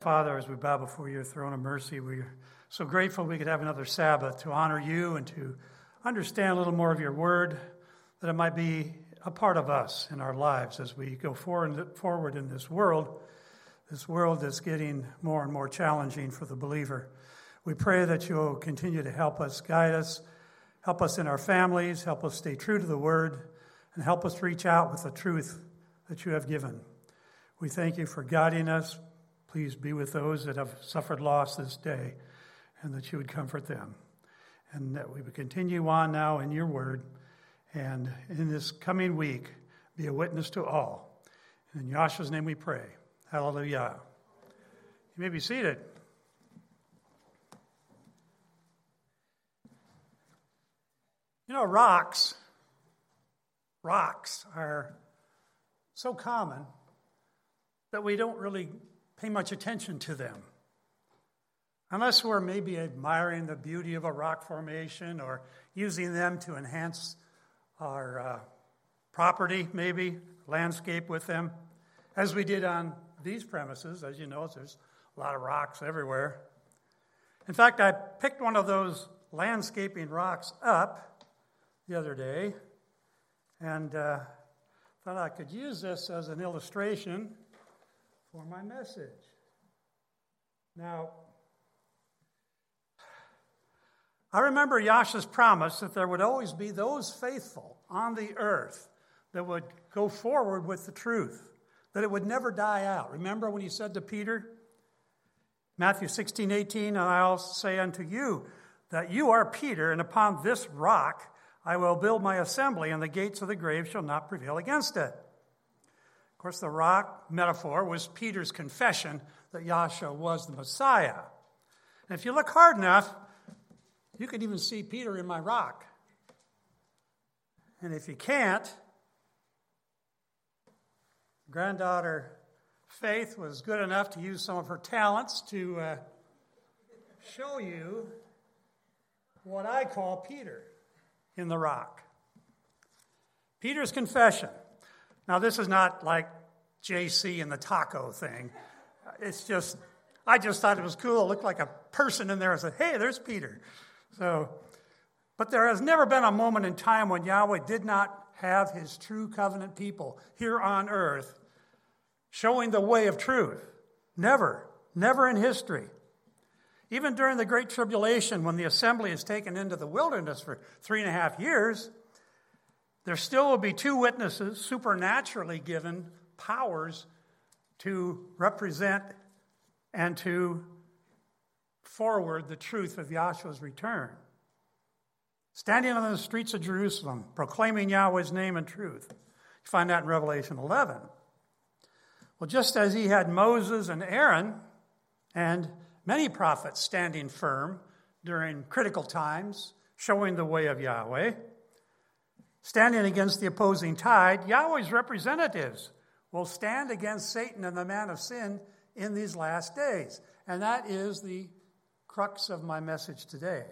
Father, as we bow before your throne of mercy, we're so grateful we could have another Sabbath to honor you and to understand a little more of your word, that it might be a part of us in our lives as we go forward in this world, this world that's getting more and more challenging for the believer. We pray that you'll continue to help us, guide us, help us in our families, help us stay true to the word, and help us reach out with the truth that you have given. We thank you for guiding us. Please be with those that have suffered loss this day, and that you would comfort them. And that we would continue on now in your word, and in this coming week, be a witness to all. In Yahshua's name we pray. Hallelujah. You may be seated. You know, rocks, rocks are so common that we don't really pay much attention to them. Unless we're maybe admiring the beauty of a rock formation or using them to enhance our uh, property, maybe, landscape with them, as we did on these premises. As you know, there's a lot of rocks everywhere. In fact, I picked one of those landscaping rocks up the other day and uh, thought I could use this as an illustration for my message. Now, I remember Yahshua's promise that there would always be those faithful on the earth that would go forward with the truth, that it would never die out. Remember when he said to Peter, Matthew 16, 18, and I'll say unto you that you are Peter, and upon this rock I will build my assembly, and the gates of the grave shall not prevail against it. Of course, the rock metaphor was Peter's confession that Yahshua was the Messiah. And if you look hard enough, you can even see Peter in my rock. And if you can't, granddaughter Faith was good enough to use some of her talents to uh, show you what I call Peter in the rock. Peter's confession. Now, this is not like JC and the taco thing. It's just, I just thought it was cool. It looked like a person in there. I said, hey, there's Peter. So, but there has never been a moment in time when Yahweh did not have his true covenant people here on earth showing the way of truth. Never, never in history. Even during the Great Tribulation, when the assembly is taken into the wilderness for three and a half years, there still will be two witnesses supernaturally given powers to represent and to forward the truth of Yahshua's return. Standing on the streets of Jerusalem, proclaiming Yahweh's name and truth. You find that in Revelation 11. Well, just as he had Moses and Aaron and many prophets standing firm during critical times, showing the way of Yahweh. Standing against the opposing tide, Yahweh's representatives will stand against Satan and the man of sin in these last days. And that is the crux of my message today.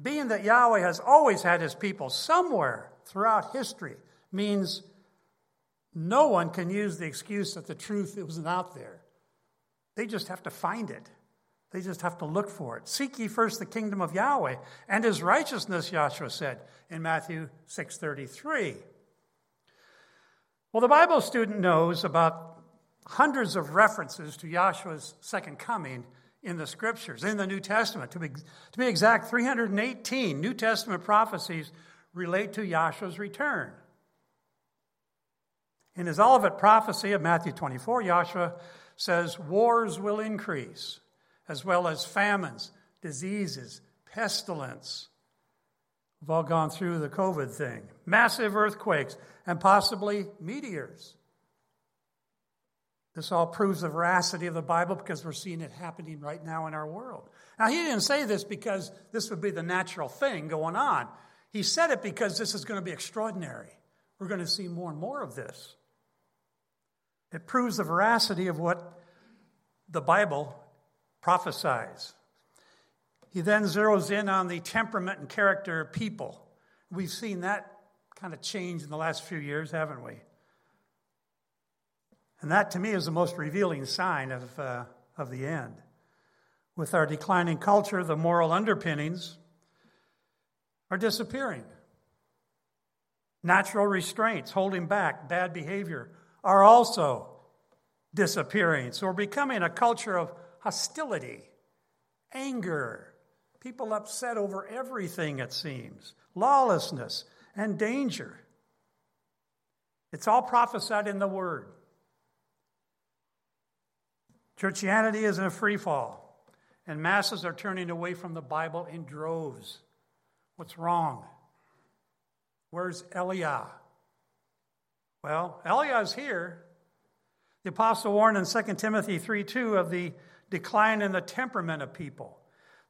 Being that Yahweh has always had his people somewhere throughout history means no one can use the excuse that the truth wasn't out there. They just have to find it. They just have to look for it. Seek ye first the kingdom of Yahweh and his righteousness, Yahshua said in Matthew 6:33. Well, the Bible student knows about hundreds of references to Yahshua's second coming in the scriptures, in the New Testament. To be, to be exact, 318 New Testament prophecies relate to Yahshua's return. In his Olivet prophecy of Matthew 24, Yahshua says wars will increase, as well as famines, diseases, pestilence. We've all gone through the COVID thing, massive earthquakes, and possibly meteors. This all proves the veracity of the Bible because we're seeing it happening right now in our world. Now, he didn't say this because this would be the natural thing going on. He said it because this is going to be extraordinary. We're going to see more and more of this. It proves the veracity of what the Bible prophesies. He then zeroes in on the temperament and character of people. We've seen that kind of change in the last few years, haven't we? And that to me is the most revealing sign of, uh, of the end. With our declining culture, the moral underpinnings are disappearing. Natural restraints holding back bad behavior are also disappearing. So we're becoming a culture of hostility, anger, people upset over everything, it seems, lawlessness, and danger. It's all prophesied in the Word. Churchianity is in a free fall, and masses are turning away from the Bible in droves. What's wrong? Where's EliYah? Well, EliYah here. The apostle warned in 2 Timothy 3 2 of the decline in the temperament of people.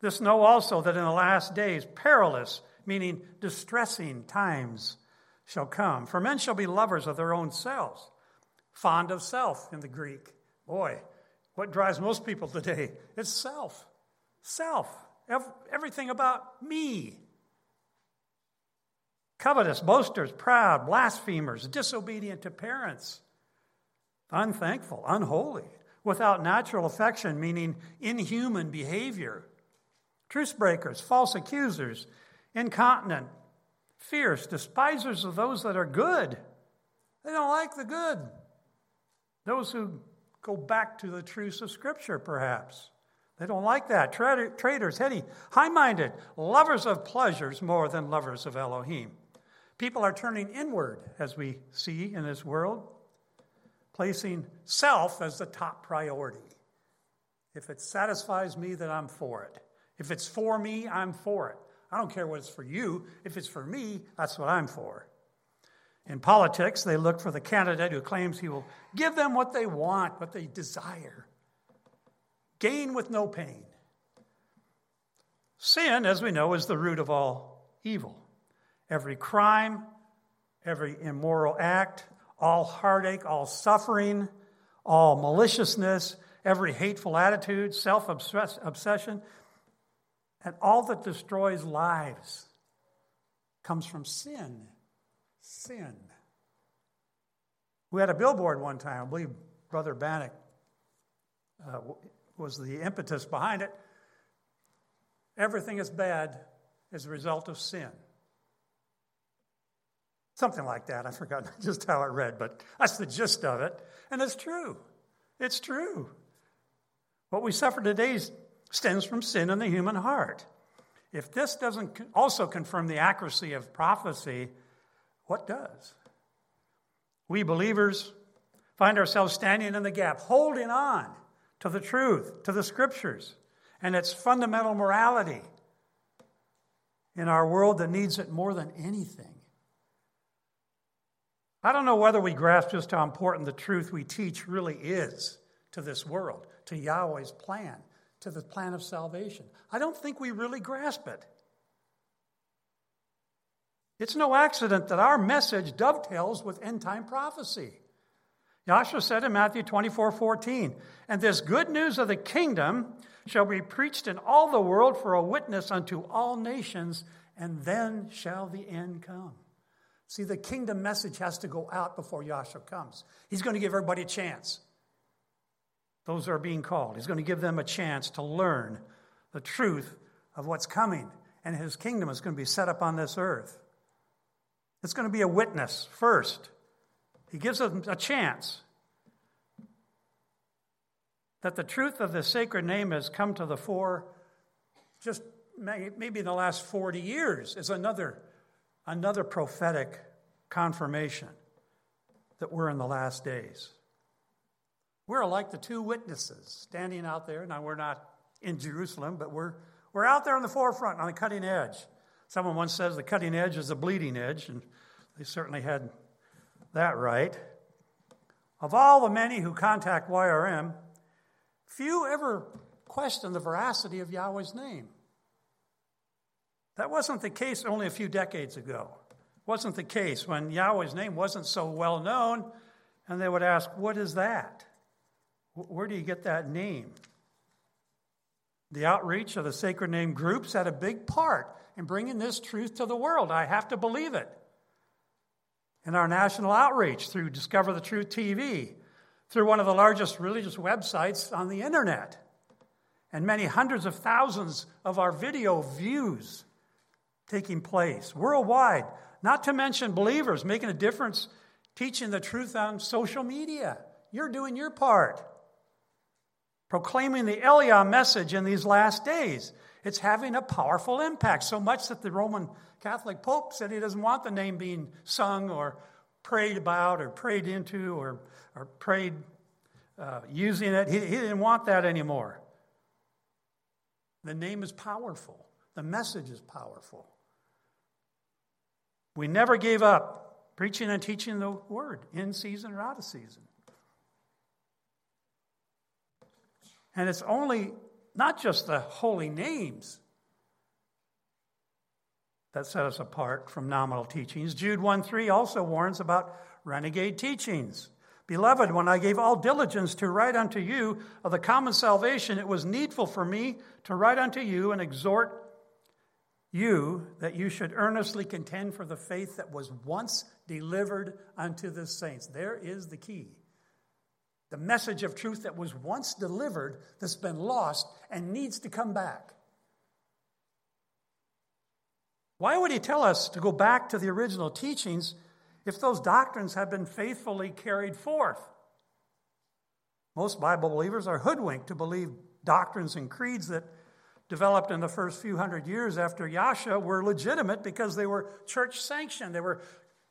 This know also that in the last days, perilous, meaning distressing times, shall come. For men shall be lovers of their own selves, fond of self in the Greek. Boy, what drives most people today? It's self. Self. Everything about me. Covetous, boasters, proud, blasphemers, disobedient to parents, unthankful, unholy, without natural affection, meaning inhuman behavior, truce breakers, false accusers, incontinent, fierce, despisers of those that are good. They don't like the good. Those who go back to the truths of Scripture, perhaps. They don't like that. Traitors, heady, high minded, lovers of pleasures more than lovers of Elohim. People are turning inward, as we see in this world, placing self as the top priority. If it satisfies me, then I'm for it. If it's for me, I'm for it. I don't care what it's for you. If it's for me, that's what I'm for. In politics, they look for the candidate who claims he will give them what they want, what they desire. Gain with no pain. Sin, as we know, is the root of all evil. Every crime, every immoral act, all heartache, all suffering, all maliciousness, every hateful attitude, self obsession, and all that destroys lives comes from sin. Sin. We had a billboard one time, I believe Brother Bannock uh, was the impetus behind it. Everything is bad as a result of sin. Something like that. I forgot just how it read, but that's the gist of it. And it's true. It's true. What we suffer today stems from sin in the human heart. If this doesn't also confirm the accuracy of prophecy, what does? We believers find ourselves standing in the gap, holding on to the truth, to the scriptures, and its fundamental morality in our world that needs it more than anything. I don't know whether we grasp just how important the truth we teach really is to this world, to Yahweh's plan, to the plan of salvation. I don't think we really grasp it. It's no accident that our message dovetails with end time prophecy. Yahshua said in Matthew 24 14, and this good news of the kingdom shall be preached in all the world for a witness unto all nations, and then shall the end come. See, the kingdom message has to go out before Yahshua comes. He's going to give everybody a chance. Those are being called. He's going to give them a chance to learn the truth of what's coming, and his kingdom is going to be set up on this earth. It's going to be a witness first. He gives them a chance that the truth of the sacred name has come to the fore just maybe in the last 40 years is another another prophetic confirmation that we're in the last days. We're like the two witnesses standing out there. Now, we're not in Jerusalem, but we're, we're out there on the forefront, on the cutting edge. Someone once says the cutting edge is the bleeding edge, and they certainly had that right. Of all the many who contact YRM, few ever question the veracity of Yahweh's name. That wasn't the case only a few decades ago. It wasn't the case when Yahweh's name wasn't so well known, and they would ask, What is that? Where do you get that name? The outreach of the sacred name groups had a big part in bringing this truth to the world. I have to believe it. In our national outreach through Discover the Truth TV, through one of the largest religious websites on the internet. And many hundreds of thousands of our video views taking place worldwide, not to mention believers making a difference teaching the truth on social media. You're doing your part. Proclaiming the EliYah message in these last days. It's having a powerful impact, so much that the Roman Catholic Pope said he doesn't want the name being sung or prayed about or prayed into or, or prayed uh, using it. He, he didn't want that anymore. The name is powerful, the message is powerful. We never gave up preaching and teaching the word in season or out of season. And it's only not just the holy names that set us apart from nominal teachings. Jude 1 3 also warns about renegade teachings. Beloved, when I gave all diligence to write unto you of the common salvation, it was needful for me to write unto you and exhort you that you should earnestly contend for the faith that was once delivered unto the saints. There is the key. The message of truth that was once delivered, that's been lost and needs to come back. Why would he tell us to go back to the original teachings if those doctrines have been faithfully carried forth? Most Bible believers are hoodwinked to believe doctrines and creeds that developed in the first few hundred years after Yahshua were legitimate because they were church sanctioned. They were,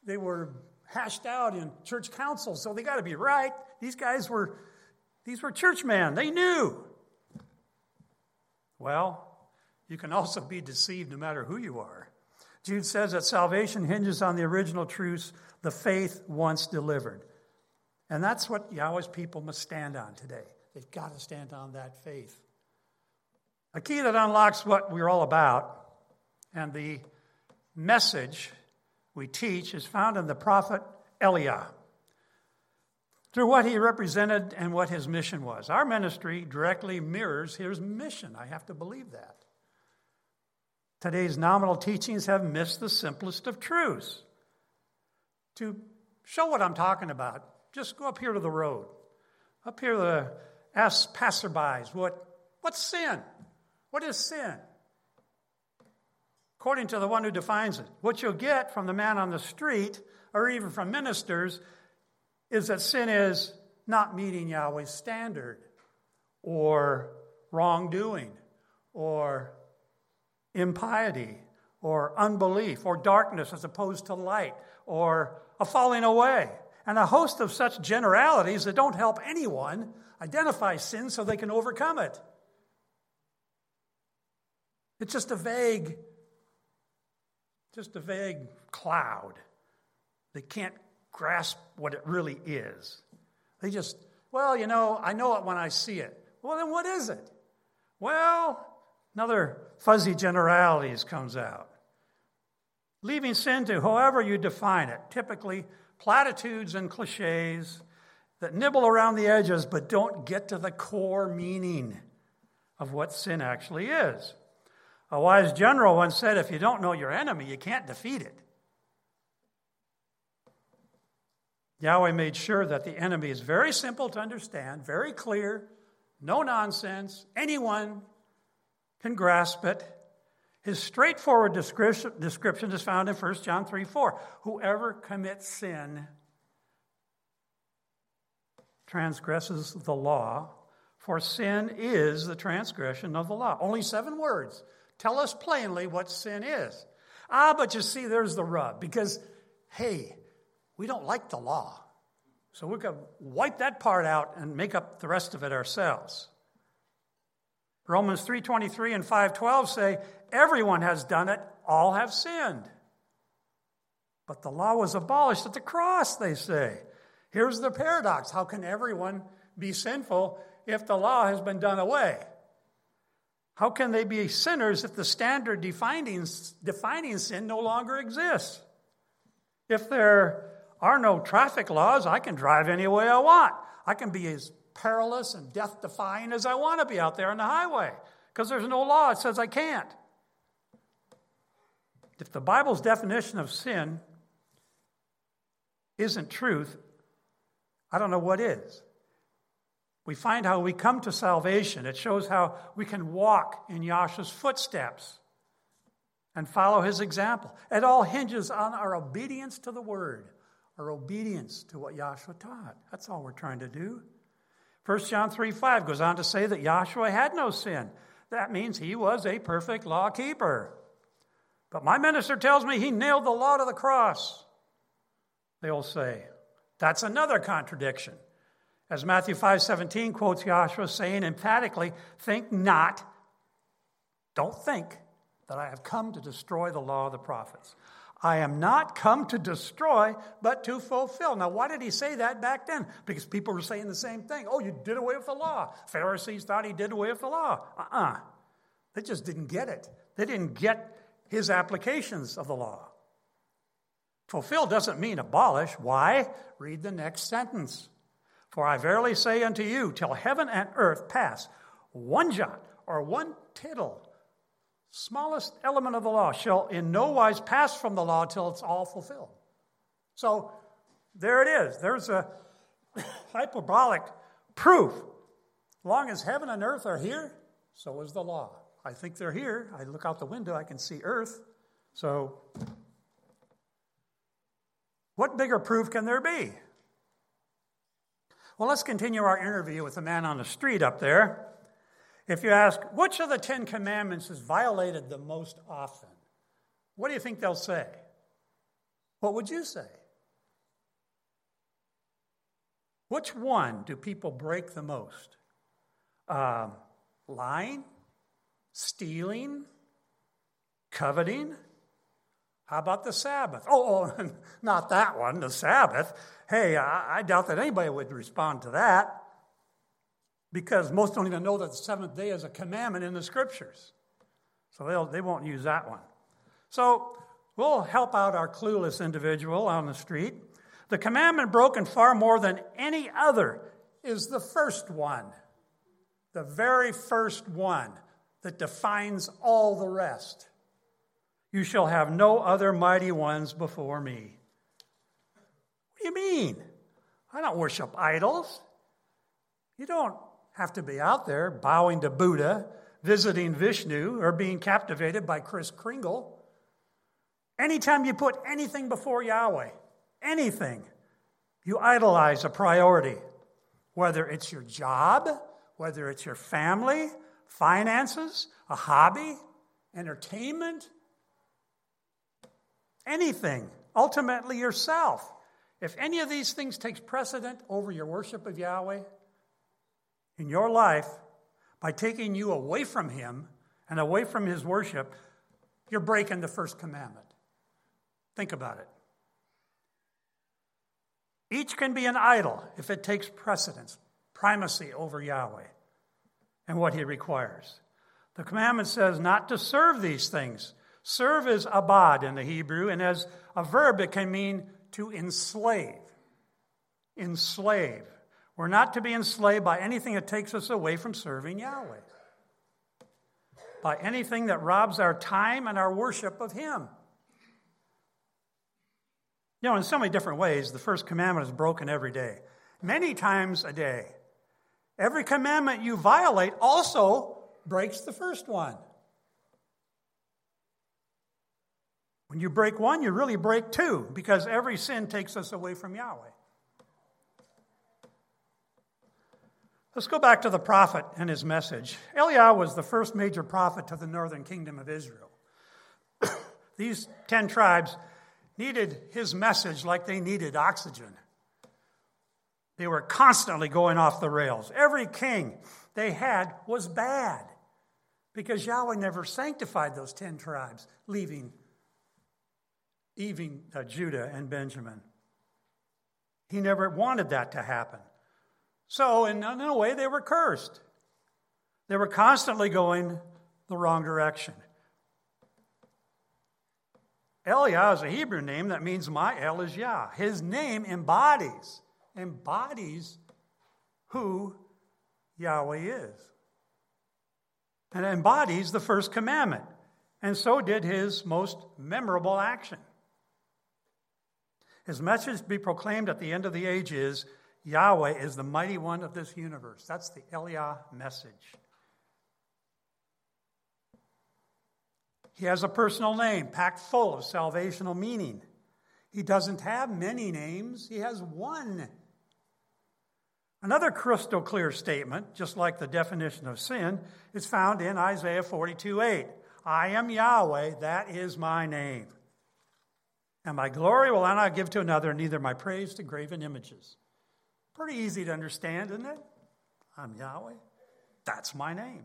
they were hashed out in church councils, so they got to be right. These guys were, these were churchmen. They knew. Well, you can also be deceived no matter who you are. Jude says that salvation hinges on the original truths, the faith once delivered. And that's what Yahweh's people must stand on today. They've got to stand on that faith. A key that unlocks what we're all about and the message we teach is found in the prophet EliYah through what he represented and what his mission was. Our ministry directly mirrors his mission. I have to believe that. Today's nominal teachings have missed the simplest of truths. To show what I'm talking about, just go up here to the road. Up here, to ask passerbys what, what's sin? What is sin? According to the one who defines it, what you'll get from the man on the street or even from ministers is that sin is not meeting Yahweh's standard or wrongdoing or impiety or unbelief or darkness as opposed to light or a falling away and a host of such generalities that don't help anyone identify sin so they can overcome it. It's just a vague, just a vague cloud. They can't grasp what it really is. They just, well, you know, I know it when I see it. Well, then what is it? Well, another fuzzy generalities comes out. Leaving sin to however you define it, typically platitudes and cliches that nibble around the edges but don't get to the core meaning of what sin actually is. A wise general once said, If you don't know your enemy, you can't defeat it. Yahweh made sure that the enemy is very simple to understand, very clear, no nonsense. Anyone can grasp it. His straightforward description is found in 1 John 3 4. Whoever commits sin transgresses the law, for sin is the transgression of the law. Only seven words. Tell us plainly what sin is. Ah, but you see, there's the rub because, hey, we don't like the law. So we can wipe that part out and make up the rest of it ourselves. Romans 3:23 and 5:12 say everyone has done it, all have sinned. But the law was abolished at the cross, they say. Here's the paradox. How can everyone be sinful if the law has been done away? How can they be sinners if the standard defining, defining sin no longer exists? If there are no traffic laws, I can drive any way I want. I can be as perilous and death defying as I want to be out there on the highway because there's no law that says I can't. If the Bible's definition of sin isn't truth, I don't know what is. We find how we come to salvation. It shows how we can walk in Yahshua's footsteps and follow his example. It all hinges on our obedience to the word, our obedience to what Yahshua taught. That's all we're trying to do. 1 John 3 5 goes on to say that Yahshua had no sin. That means he was a perfect law keeper. But my minister tells me he nailed the law to the cross. They'll say. That's another contradiction. As Matthew 5 17 quotes Yahshua saying emphatically, think not, don't think that I have come to destroy the law of the prophets. I am not come to destroy, but to fulfill. Now, why did he say that back then? Because people were saying the same thing. Oh, you did away with the law. Pharisees thought he did away with the law. Uh uh-uh. uh They just didn't get it. They didn't get his applications of the law. Fulfill doesn't mean abolish. Why? Read the next sentence. For I verily say unto you, till heaven and earth pass, one jot or one tittle smallest element of the law shall in no wise pass from the law till it's all fulfilled. So there it is. There's a hyperbolic proof. Long as heaven and earth are here, so is the law. I think they're here. I look out the window, I can see earth. So, what bigger proof can there be? Well, let's continue our interview with the man on the street up there. If you ask, which of the Ten Commandments is violated the most often? What do you think they'll say? What would you say? Which one do people break the most? Um, lying? Stealing? Coveting? How about the Sabbath? Oh, oh not that one, the Sabbath. Hey, I, I doubt that anybody would respond to that because most don't even know that the seventh day is a commandment in the scriptures. So they'll, they won't use that one. So we'll help out our clueless individual on the street. The commandment broken far more than any other is the first one, the very first one that defines all the rest. You shall have no other mighty ones before me. What do you mean? I don't worship idols. You don't have to be out there bowing to Buddha, visiting Vishnu, or being captivated by Chris Kringle. Anytime you put anything before Yahweh, anything, you idolize a priority, whether it's your job, whether it's your family, finances, a hobby, entertainment, anything, ultimately yourself. If any of these things takes precedent over your worship of Yahweh, in your life by taking you away from Him and away from His worship, you're breaking the first commandment. Think about it. Each can be an idol if it takes precedence, primacy over Yahweh and what He requires. The commandment says not to serve these things. Serve is abad in the Hebrew, and as a verb, it can mean to enslave. Enslave. We're not to be enslaved by anything that takes us away from serving Yahweh, by anything that robs our time and our worship of Him. You know, in so many different ways, the first commandment is broken every day, many times a day. Every commandment you violate also breaks the first one. When you break one, you really break two because every sin takes us away from Yahweh. Let's go back to the prophet and his message. EliYah was the first major prophet to the northern kingdom of Israel. These 10 tribes needed his message like they needed oxygen. They were constantly going off the rails. Every king they had was bad because Yahweh never sanctified those 10 tribes, leaving even uh, Judah and Benjamin. He never wanted that to happen. So, in, in a way, they were cursed. They were constantly going the wrong direction. EliYah is a Hebrew name that means my El is Yah. His name embodies, embodies who Yahweh is. And embodies the first commandment. And so did his most memorable action. His message to be proclaimed at the end of the age is Yahweh is the mighty one of this universe. That's the EliYah message. He has a personal name packed full of salvational meaning. He doesn't have many names, he has one. Another crystal clear statement, just like the definition of sin, is found in Isaiah 42 8. I am Yahweh, that is my name. And my glory will I not give to another, neither my praise to graven images. Pretty easy to understand, isn't it? I'm Yahweh. That's my name.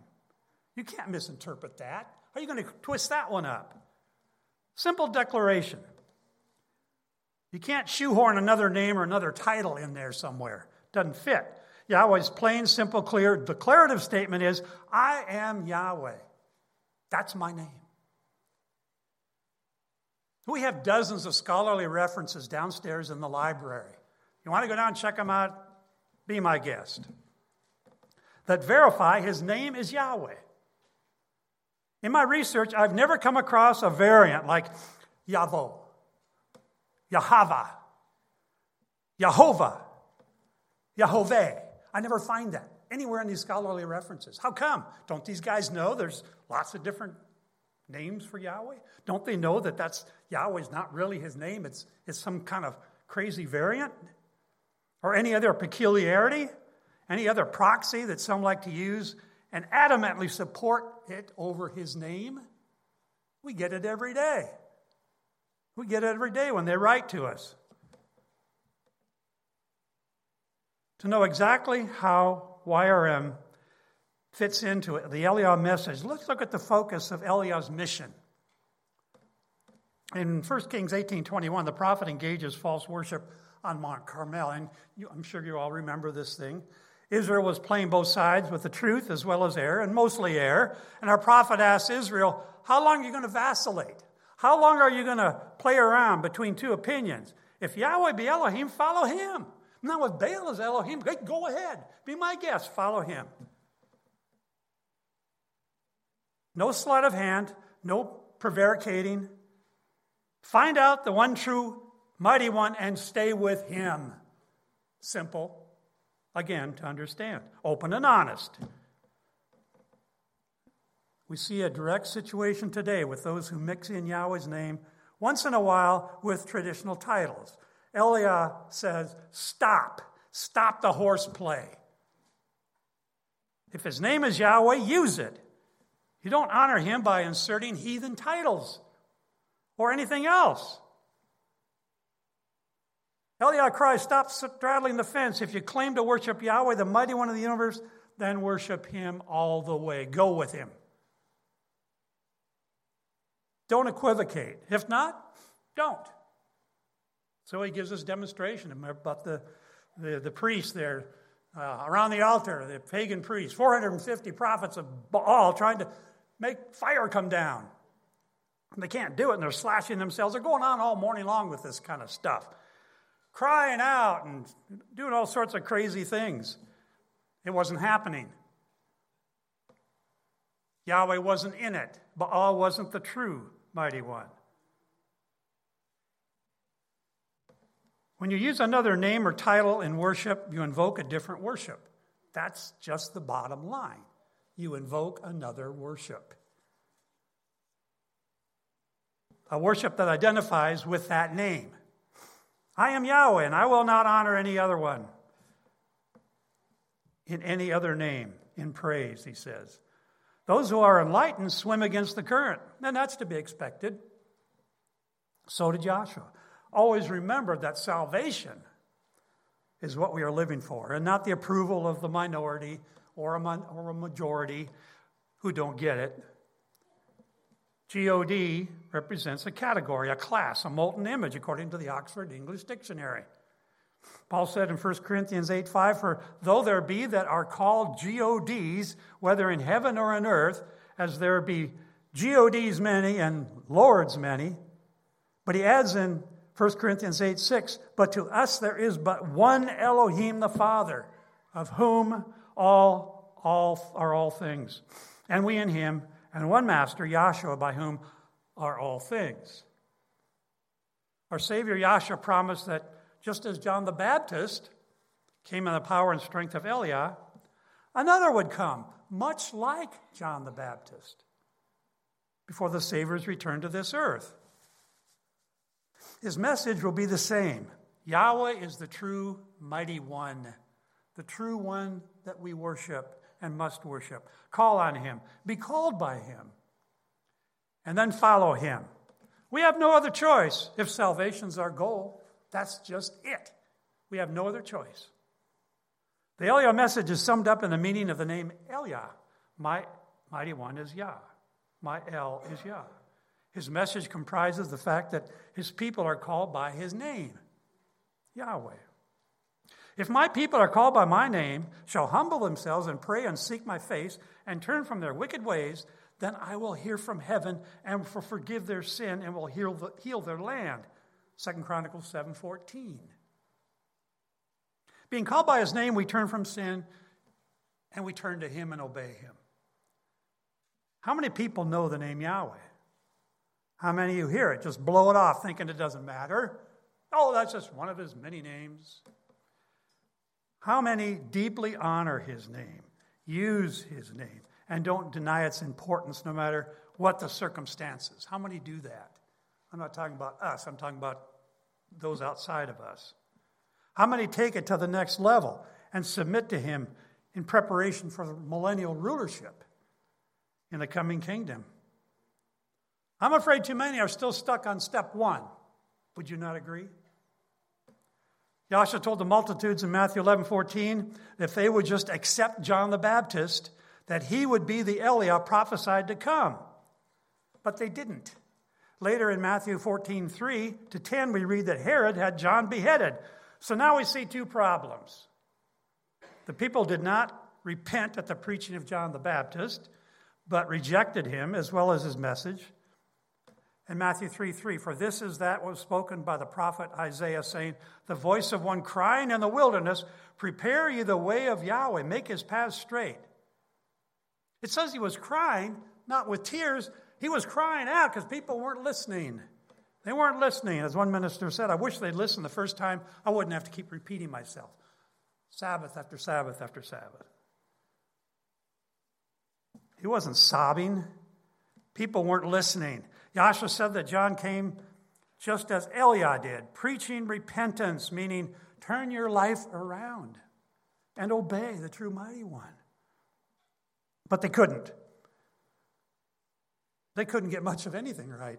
You can't misinterpret that. How are you going to twist that one up? Simple declaration. You can't shoehorn another name or another title in there somewhere. Doesn't fit. Yahweh's plain, simple, clear, declarative statement is I am Yahweh. That's my name. We have dozens of scholarly references downstairs in the library. You want to go down and check them out? Be my guest. That verify his name is Yahweh. In my research, I've never come across a variant like Yahweh, Yahava, Jehovah, Yahoveh. I never find that anywhere in these scholarly references. How come? Don't these guys know there's lots of different names for Yahweh? Don't they know that that's Yahweh's not really his name? It's, it's some kind of crazy variant? Or any other peculiarity? Any other proxy that some like to use and adamantly support it over his name? We get it every day. We get it every day when they write to us. To know exactly how YRM fits into it, the EliYah message, let's look at the focus of EliYah's mission. In 1 Kings 18:21, the prophet engages false worship on Mount Carmel, and you, I'm sure you all remember this thing. Israel was playing both sides with the truth as well as error, and mostly error. And our prophet asks Israel, How long are you going to vacillate? How long are you going to play around between two opinions? If Yahweh be Elohim, follow him. Now, if Baal is Elohim, go ahead. Be my guest. Follow him. No sleight of hand, no prevaricating. Find out the one true mighty one and stay with him. Simple. Again, to understand. Open and honest. We see a direct situation today with those who mix in Yahweh's name once in a while with traditional titles. EliYah says, Stop. Stop the horseplay. If his name is Yahweh, use it. You don't honor him by inserting heathen titles or anything else. EliYah cries, Stop straddling the fence. If you claim to worship Yahweh, the mighty one of the universe, then worship him all the way. Go with him. Don't equivocate. If not, don't. So he gives us demonstration about the, the, the priests there uh, around the altar, the pagan priests, 450 prophets of Baal trying to make fire come down. And they can't do it, and they're slashing themselves. They're going on all morning long with this kind of stuff, crying out and doing all sorts of crazy things. It wasn't happening. Yahweh wasn't in it. Baal wasn't the true mighty one. When you use another name or title in worship, you invoke a different worship. That's just the bottom line. You invoke another worship. A worship that identifies with that name. I am Yahweh, and I will not honor any other one in any other name in praise, he says. Those who are enlightened swim against the current, and that's to be expected. So did Yahshua always remember that salvation is what we are living for, and not the approval of the minority or a, mon- or a majority who don't get it. God represents a category, a class, a molten image, according to the Oxford English Dictionary. Paul said in 1 Corinthians 8 5, For though there be that are called GODs, whether in heaven or in earth, as there be GODs many and Lords many, but he adds in 1 Corinthians 8 6, but to us there is but one Elohim the Father, of whom all, all are all things, and we in him, and one Master, Yahshua, by whom are all things. Our Savior Yahshua promised that just as John the Baptist came in the power and strength of EliYah, another would come, much like John the Baptist, before the Savior's return to this earth. His message will be the same Yahweh is the true, mighty one, the true one that we worship and must worship. Call on him, be called by him, and then follow him. We have no other choice. If salvation's our goal, that's just it. We have no other choice. The EliYah message is summed up in the meaning of the name EliYah. My mighty one is Yah. My El is Yah. His message comprises the fact that his people are called by his name, Yahweh. If my people are called by my name, shall humble themselves and pray and seek my face and turn from their wicked ways, then I will hear from heaven and will forgive their sin and will heal, the, heal their land. 2 Chronicles 7:14. Being called by his name, we turn from sin and we turn to him and obey him. How many people know the name Yahweh? How many of you hear it? Just blow it off thinking it doesn't matter. Oh, that's just one of his many names. How many deeply honor his name, use his name, and don't deny its importance no matter what the circumstances? How many do that? I'm not talking about us, I'm talking about those outside of us. How many take it to the next level and submit to him in preparation for the millennial rulership in the coming kingdom? I'm afraid too many are still stuck on step one. Would you not agree? Yahshua told the multitudes in Matthew 11 14 that if they would just accept John the Baptist, that he would be the EliYah prophesied to come. But they didn't. Later in Matthew 14 3 to 10, we read that Herod had John beheaded. So now we see two problems. The people did not repent at the preaching of John the Baptist, but rejected him as well as his message in Matthew 3 3, for this is that was spoken by the prophet Isaiah, saying, The voice of one crying in the wilderness, Prepare ye the way of Yahweh, make his path straight. It says he was crying, not with tears, he was crying out because people weren't listening. They weren't listening. As one minister said, I wish they'd listened the first time, I wouldn't have to keep repeating myself. Sabbath after Sabbath after Sabbath. He wasn't sobbing. People weren't listening. Yahshua said that John came just as EliYah did, preaching repentance, meaning turn your life around and obey the true mighty one. But they couldn't. They couldn't get much of anything right.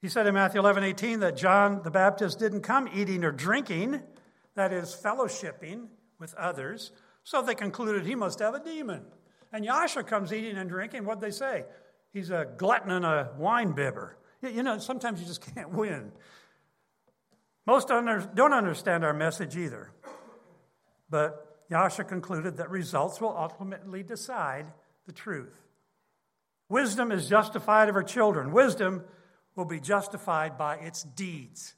He said in Matthew 11, 18 that John the Baptist didn't come eating or drinking, that is, fellowshipping with others, so they concluded he must have a demon. And Yahshua comes eating and drinking. What'd they say? He's a glutton and a wine bibber. You know, sometimes you just can't win. Most don't understand our message either. But Yahshua concluded that results will ultimately decide the truth. Wisdom is justified of her children. Wisdom will be justified by its deeds.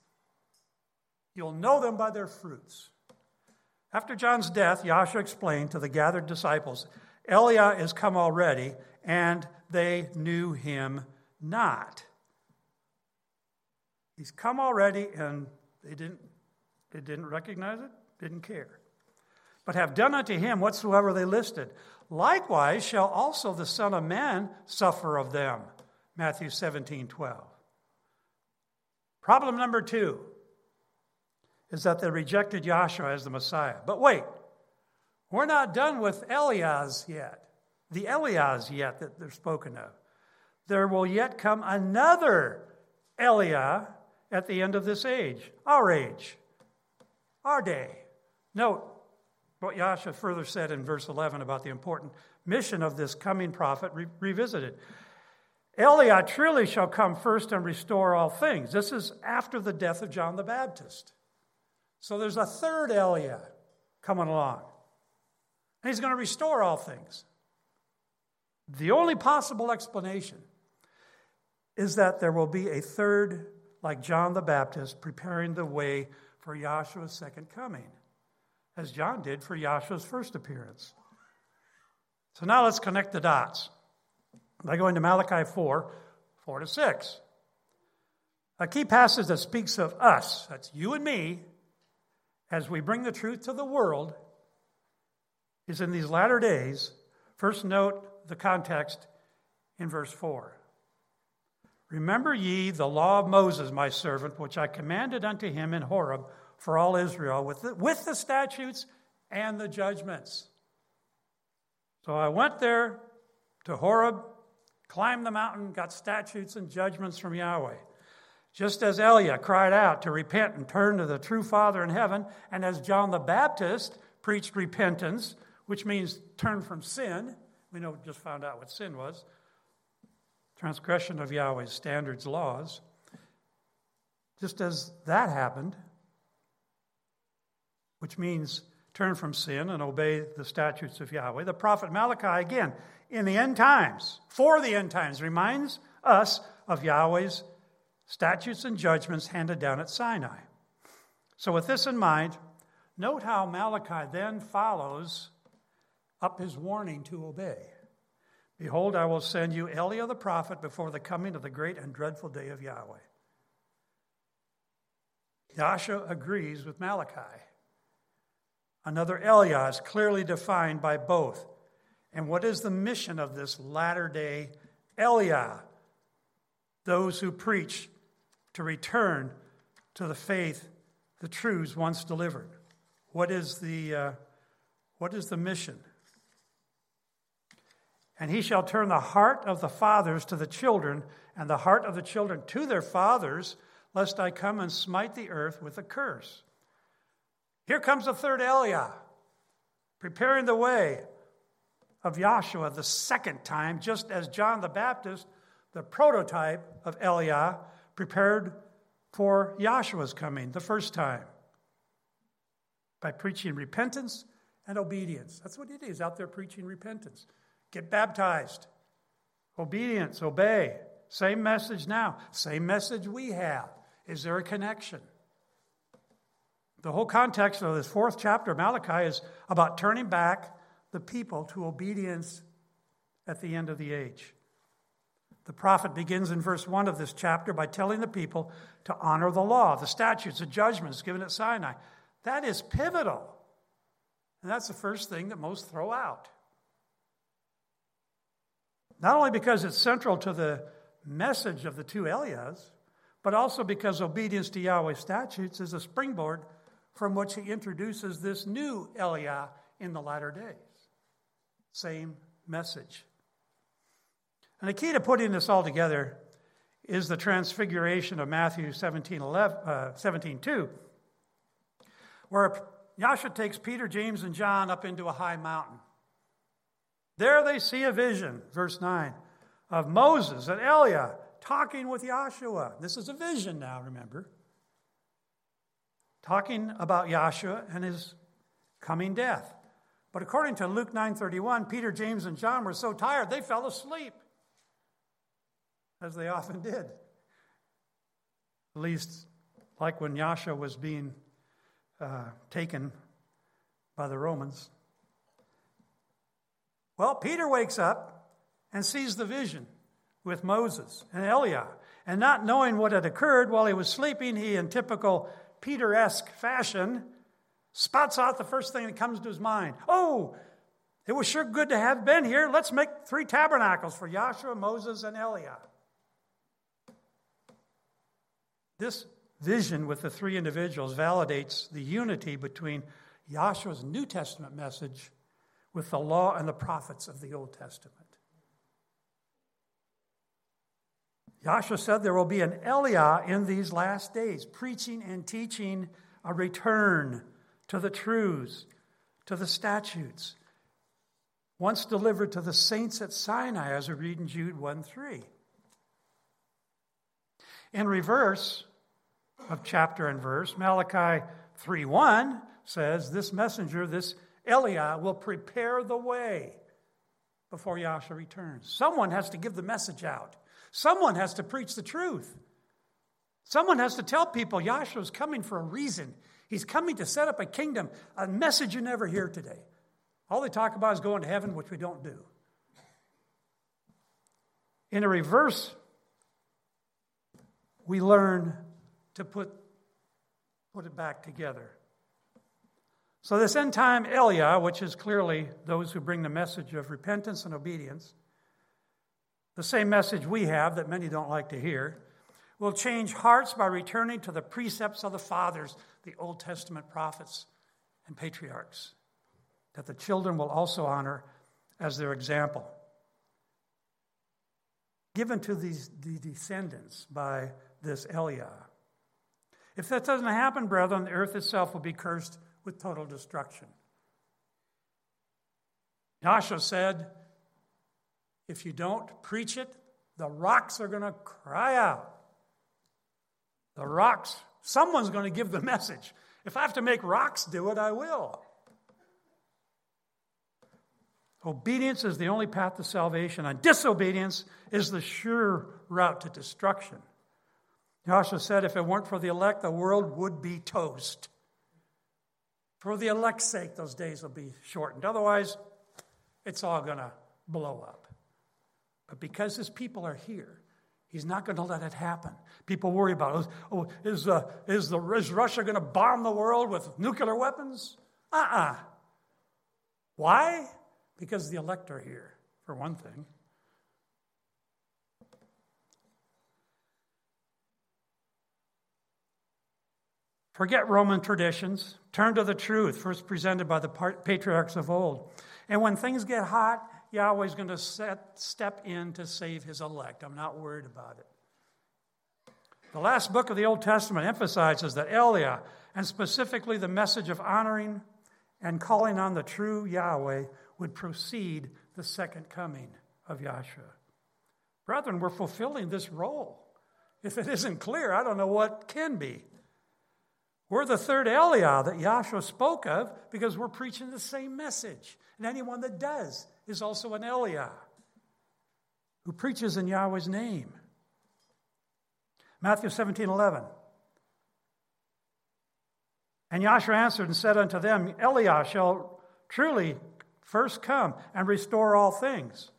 You'll know them by their fruits. After John's death, Yahshua explained to the gathered disciples, EliYah is come already, and they knew him not. He's come already, and they didn't, they didn't recognize it, didn't care. But have done unto him whatsoever they listed. Likewise shall also the Son of Man suffer of them. Matthew 17, 12. Problem number two is that they rejected Yahshua as the Messiah. But wait, we're not done with Elias yet the Elias yet that they're spoken of. There will yet come another EliYah at the end of this age, our age, our day. Note what Yahshua further said in verse 11 about the important mission of this coming prophet re- revisited. EliYah truly shall come first and restore all things. This is after the death of John the Baptist. So there's a third EliYah coming along. And he's going to restore all things. The only possible explanation is that there will be a third, like John the Baptist, preparing the way for Yahshua's second coming, as John did for Yahshua's first appearance. So now let's connect the dots by going to Malachi 4 4 to 6. A key passage that speaks of us, that's you and me, as we bring the truth to the world is in these latter days. First, note the context in verse 4. Remember ye the law of Moses, my servant, which I commanded unto him in Horeb for all Israel, with the, with the statutes and the judgments. So I went there to Horeb, climbed the mountain, got statutes and judgments from Yahweh. Just as Eliah cried out to repent and turn to the true Father in heaven, and as John the Baptist preached repentance, which means turn from sin, we know just found out what sin was transgression of Yahweh's standards, laws. Just as that happened, which means turn from sin and obey the statutes of Yahweh, the prophet Malachi, again, in the end times, for the end times, reminds us of Yahweh's statutes and judgments handed down at Sinai. So, with this in mind, note how Malachi then follows up his warning to obey. Behold, I will send you EliYah the prophet before the coming of the great and dreadful day of Yahweh. Yahshua agrees with Malachi. Another EliYah is clearly defined by both. And what is the mission of this latter day EliYah? Those who preach to return to the faith, the truths once delivered. What is the, uh, what is the mission? And he shall turn the heart of the fathers to the children, and the heart of the children to their fathers, lest I come and smite the earth with a curse. Here comes the third EliYah, preparing the way of Yahshua the second time, just as John the Baptist, the prototype of EliYah, prepared for Yahshua's coming the first time by preaching repentance and obedience. That's what he is out there preaching repentance. Get baptized. Obedience, obey. Same message now. Same message we have. Is there a connection? The whole context of this fourth chapter of Malachi is about turning back the people to obedience at the end of the age. The prophet begins in verse 1 of this chapter by telling the people to honor the law, the statutes, the judgments given at Sinai. That is pivotal. And that's the first thing that most throw out. Not only because it's central to the message of the two EliYahs, but also because obedience to Yahweh's statutes is a springboard from which he introduces this new EliYah in the latter days. Same message. And the key to putting this all together is the transfiguration of Matthew 17, 11, uh, 17 2, where Yahshua takes Peter, James, and John up into a high mountain. There they see a vision, verse 9, of Moses and EliYah talking with Yahshua. This is a vision now, remember. Talking about Yahshua and his coming death. But according to Luke 9:31, Peter, James, and John were so tired they fell asleep. As they often did. At least like when Yahshua was being uh, taken by the Romans. Well, Peter wakes up and sees the vision with Moses and EliYah. And not knowing what had occurred while he was sleeping, he, in typical Peter esque fashion, spots out the first thing that comes to his mind. Oh, it was sure good to have been here. Let's make three tabernacles for Yahshua, Moses, and EliYah. This vision with the three individuals validates the unity between Yahshua's New Testament message with the law and the prophets of the Old Testament. Yahshua said there will be an EliYah in these last days, preaching and teaching a return to the truths, to the statutes, once delivered to the saints at Sinai, as we read in Jude 1 3. In reverse of chapter and verse, Malachi 3 1 says, This messenger, this EliYah will prepare the way before Yahshua returns. Someone has to give the message out. Someone has to preach the truth. Someone has to tell people Yahshua is coming for a reason. He's coming to set up a kingdom, a message you never hear today. All they talk about is going to heaven, which we don't do. In a reverse, we learn to put, put it back together. So, this end time EliYah, which is clearly those who bring the message of repentance and obedience, the same message we have that many don't like to hear, will change hearts by returning to the precepts of the fathers, the Old Testament prophets and patriarchs, that the children will also honor as their example. Given to these the descendants by this EliYah. If that doesn't happen, brethren, the earth itself will be cursed with total destruction. Yahshua said, if you don't preach it, the rocks are going to cry out. The rocks, someone's going to give the message. If I have to make rocks do it, I will. Obedience is the only path to salvation, and disobedience is the sure route to destruction. Yahshua said, if it weren't for the elect, the world would be toast. For the elect's sake, those days will be shortened. Otherwise, it's all going to blow up. But because his people are here, he's not going to let it happen. People worry about, oh, is, uh, is, the, is Russia going to bomb the world with nuclear weapons? Uh uh-uh. uh Why? Because the elect are here, for one thing. Forget Roman traditions. Turn to the truth, first presented by the patriarchs of old. And when things get hot, Yahweh's going to set, step in to save his elect. I'm not worried about it. The last book of the Old Testament emphasizes that EliYah, and specifically the message of honoring and calling on the true Yahweh, would precede the second coming of Yahshua. Brethren, we're fulfilling this role. If it isn't clear, I don't know what can be. We're the third EliYah that Yahshua spoke of because we're preaching the same message. And anyone that does is also an EliYah who preaches in Yahweh's name. Matthew 17 11. And Yahshua answered and said unto them, EliYah shall truly first come and restore all things.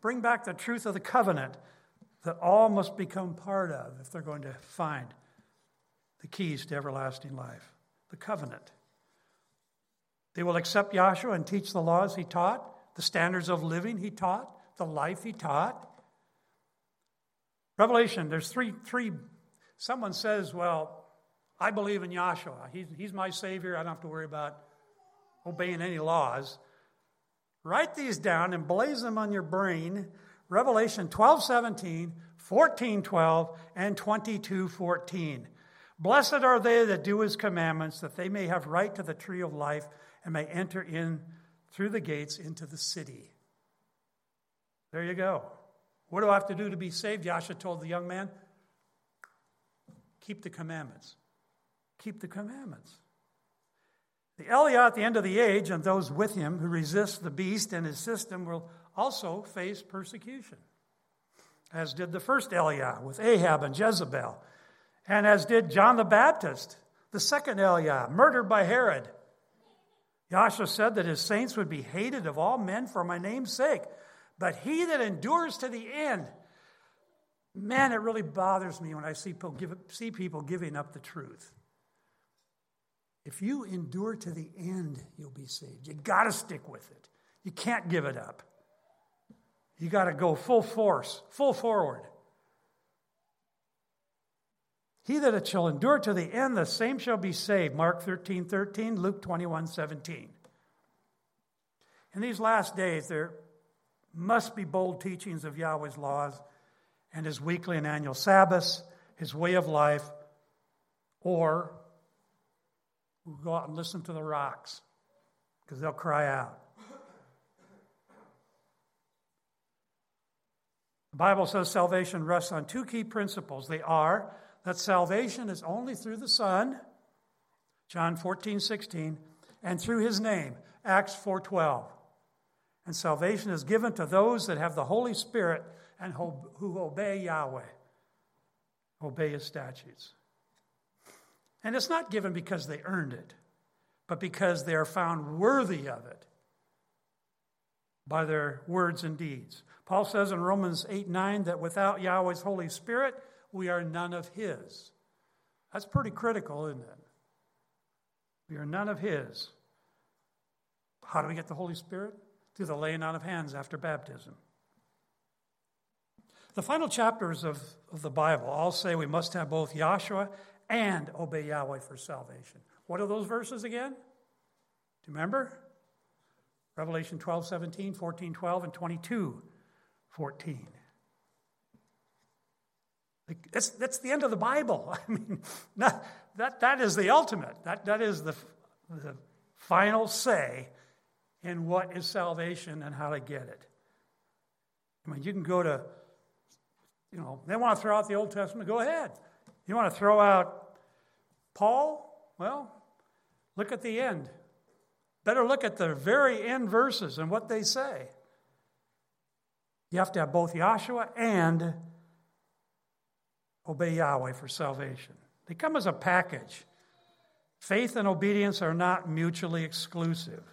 Bring back the truth of the covenant that all must become part of if they're going to find the keys to everlasting life, the covenant. They will accept Yahshua and teach the laws he taught, the standards of living he taught, the life he taught. Revelation, there's three, three. Someone says, Well, I believe in Yahshua. He's, he's my Savior. I don't have to worry about obeying any laws. Write these down and blaze them on your brain. Revelation 12 17, 14 12, and 22 14. Blessed are they that do his commandments, that they may have right to the tree of life and may enter in through the gates into the city. There you go. What do I have to do to be saved? Yahshua told the young man, Keep the commandments. Keep the commandments. The EliYah at the end of the age and those with him who resist the beast and his system will also face persecution, as did the first EliYah with Ahab and Jezebel and as did John the Baptist, the second EliYah, murdered by Herod. Yahshua said that his saints would be hated of all men for my name's sake, but he that endures to the end, man, it really bothers me when I see people, give, see people giving up the truth. If you endure to the end, you'll be saved. You got to stick with it. You can't give it up. You got to go full force, full forward. He that shall endure to the end, the same shall be saved. Mark 13, 13, Luke 21, 17. In these last days, there must be bold teachings of Yahweh's laws and his weekly and annual Sabbaths, his way of life, or we'll go out and listen to the rocks because they'll cry out. The Bible says salvation rests on two key principles. They are that salvation is only through the Son, John 14, 16, and through his name, Acts 4:12. And salvation is given to those that have the Holy Spirit and who obey Yahweh, obey his statutes. And it's not given because they earned it, but because they are found worthy of it by their words and deeds. Paul says in Romans 8 9 that without Yahweh's Holy Spirit, we are none of His. That's pretty critical, isn't it? We are none of His. How do we get the Holy Spirit? Through the laying on of hands after baptism. The final chapters of, of the Bible all say we must have both Yahshua and obey Yahweh for salvation. What are those verses again? Do you remember? Revelation 12, 17, 14, 12, and 22, 14. That's, that's the end of the Bible. I mean, that, that, that is the ultimate. That, that is the, the final say in what is salvation and how to get it. I mean, you can go to, you know, they want to throw out the Old Testament, go ahead. You want to throw out Paul? Well, look at the end. Better look at the very end verses and what they say. You have to have both Yahshua and obey Yahweh for salvation. They come as a package. Faith and obedience are not mutually exclusive.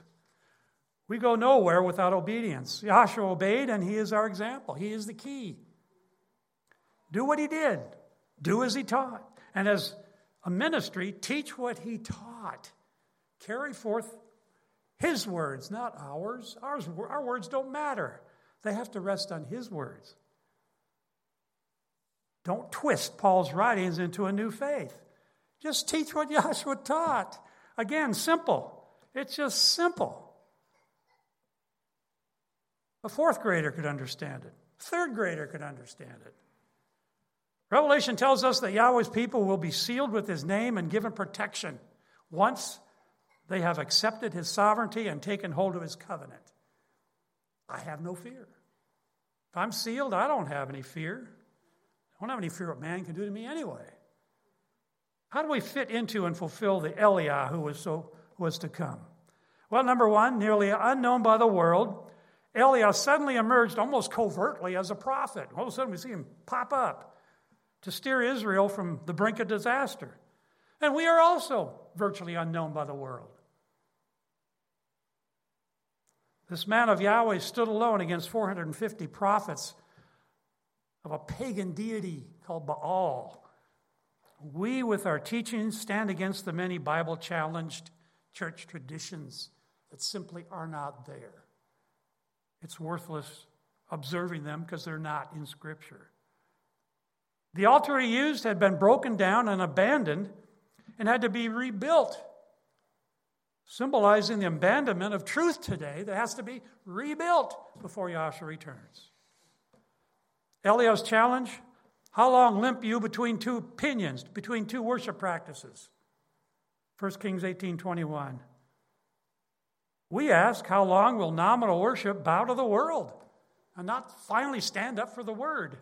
We go nowhere without obedience. Yahshua obeyed, and he is our example. He is the key. Do what he did, do as he taught. And as a ministry, teach what he taught. Carry forth his words, not ours. ours. Our words don't matter, they have to rest on his words. Don't twist Paul's writings into a new faith. Just teach what Yahshua taught. Again, simple. It's just simple. A fourth grader could understand it. A third grader could understand it. Revelation tells us that Yahweh's people will be sealed with his name and given protection once they have accepted his sovereignty and taken hold of his covenant. I have no fear. If I'm sealed, I don't have any fear. I don't have any fear what man can do to me anyway. How do we fit into and fulfill the EliYah who was, so, was to come? Well, number one, nearly unknown by the world, EliYah suddenly emerged almost covertly as a prophet. All of a sudden, we see him pop up to steer Israel from the brink of disaster. And we are also virtually unknown by the world. This man of Yahweh stood alone against 450 prophets of a pagan deity called Baal. We, with our teachings, stand against the many Bible challenged church traditions that simply are not there. It's worthless observing them because they're not in Scripture. The altar he used had been broken down and abandoned and had to be rebuilt, symbolizing the abandonment of truth today that has to be rebuilt before Yahshua returns. EliYah's challenge How long limp you between two opinions, between two worship practices? 1 Kings 18 21. We ask, How long will nominal worship bow to the world and not finally stand up for the word?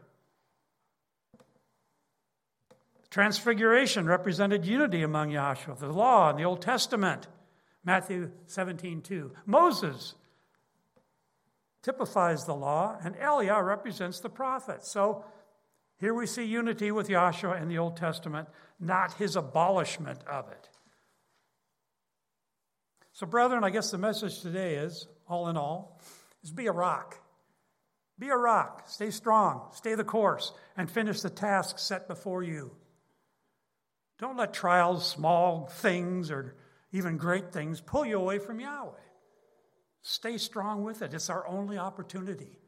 Transfiguration represented unity among Yahshua, the law and the Old Testament. Matthew 17 2. Moses typifies the law, and EliYah represents the prophet. So here we see unity with Yahshua in the Old Testament, not his abolishment of it. So, brethren, I guess the message today is all in all, is be a rock. Be a rock. Stay strong. Stay the course and finish the task set before you. Don't let trials, small things, or even great things pull you away from Yahweh. Stay strong with it. It's our only opportunity.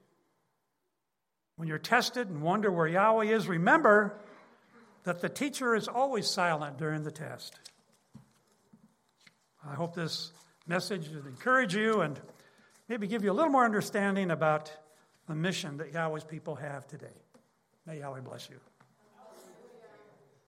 When you're tested and wonder where Yahweh is, remember that the teacher is always silent during the test. I hope this message will encourage you and maybe give you a little more understanding about the mission that Yahweh's people have today. May Yahweh bless you.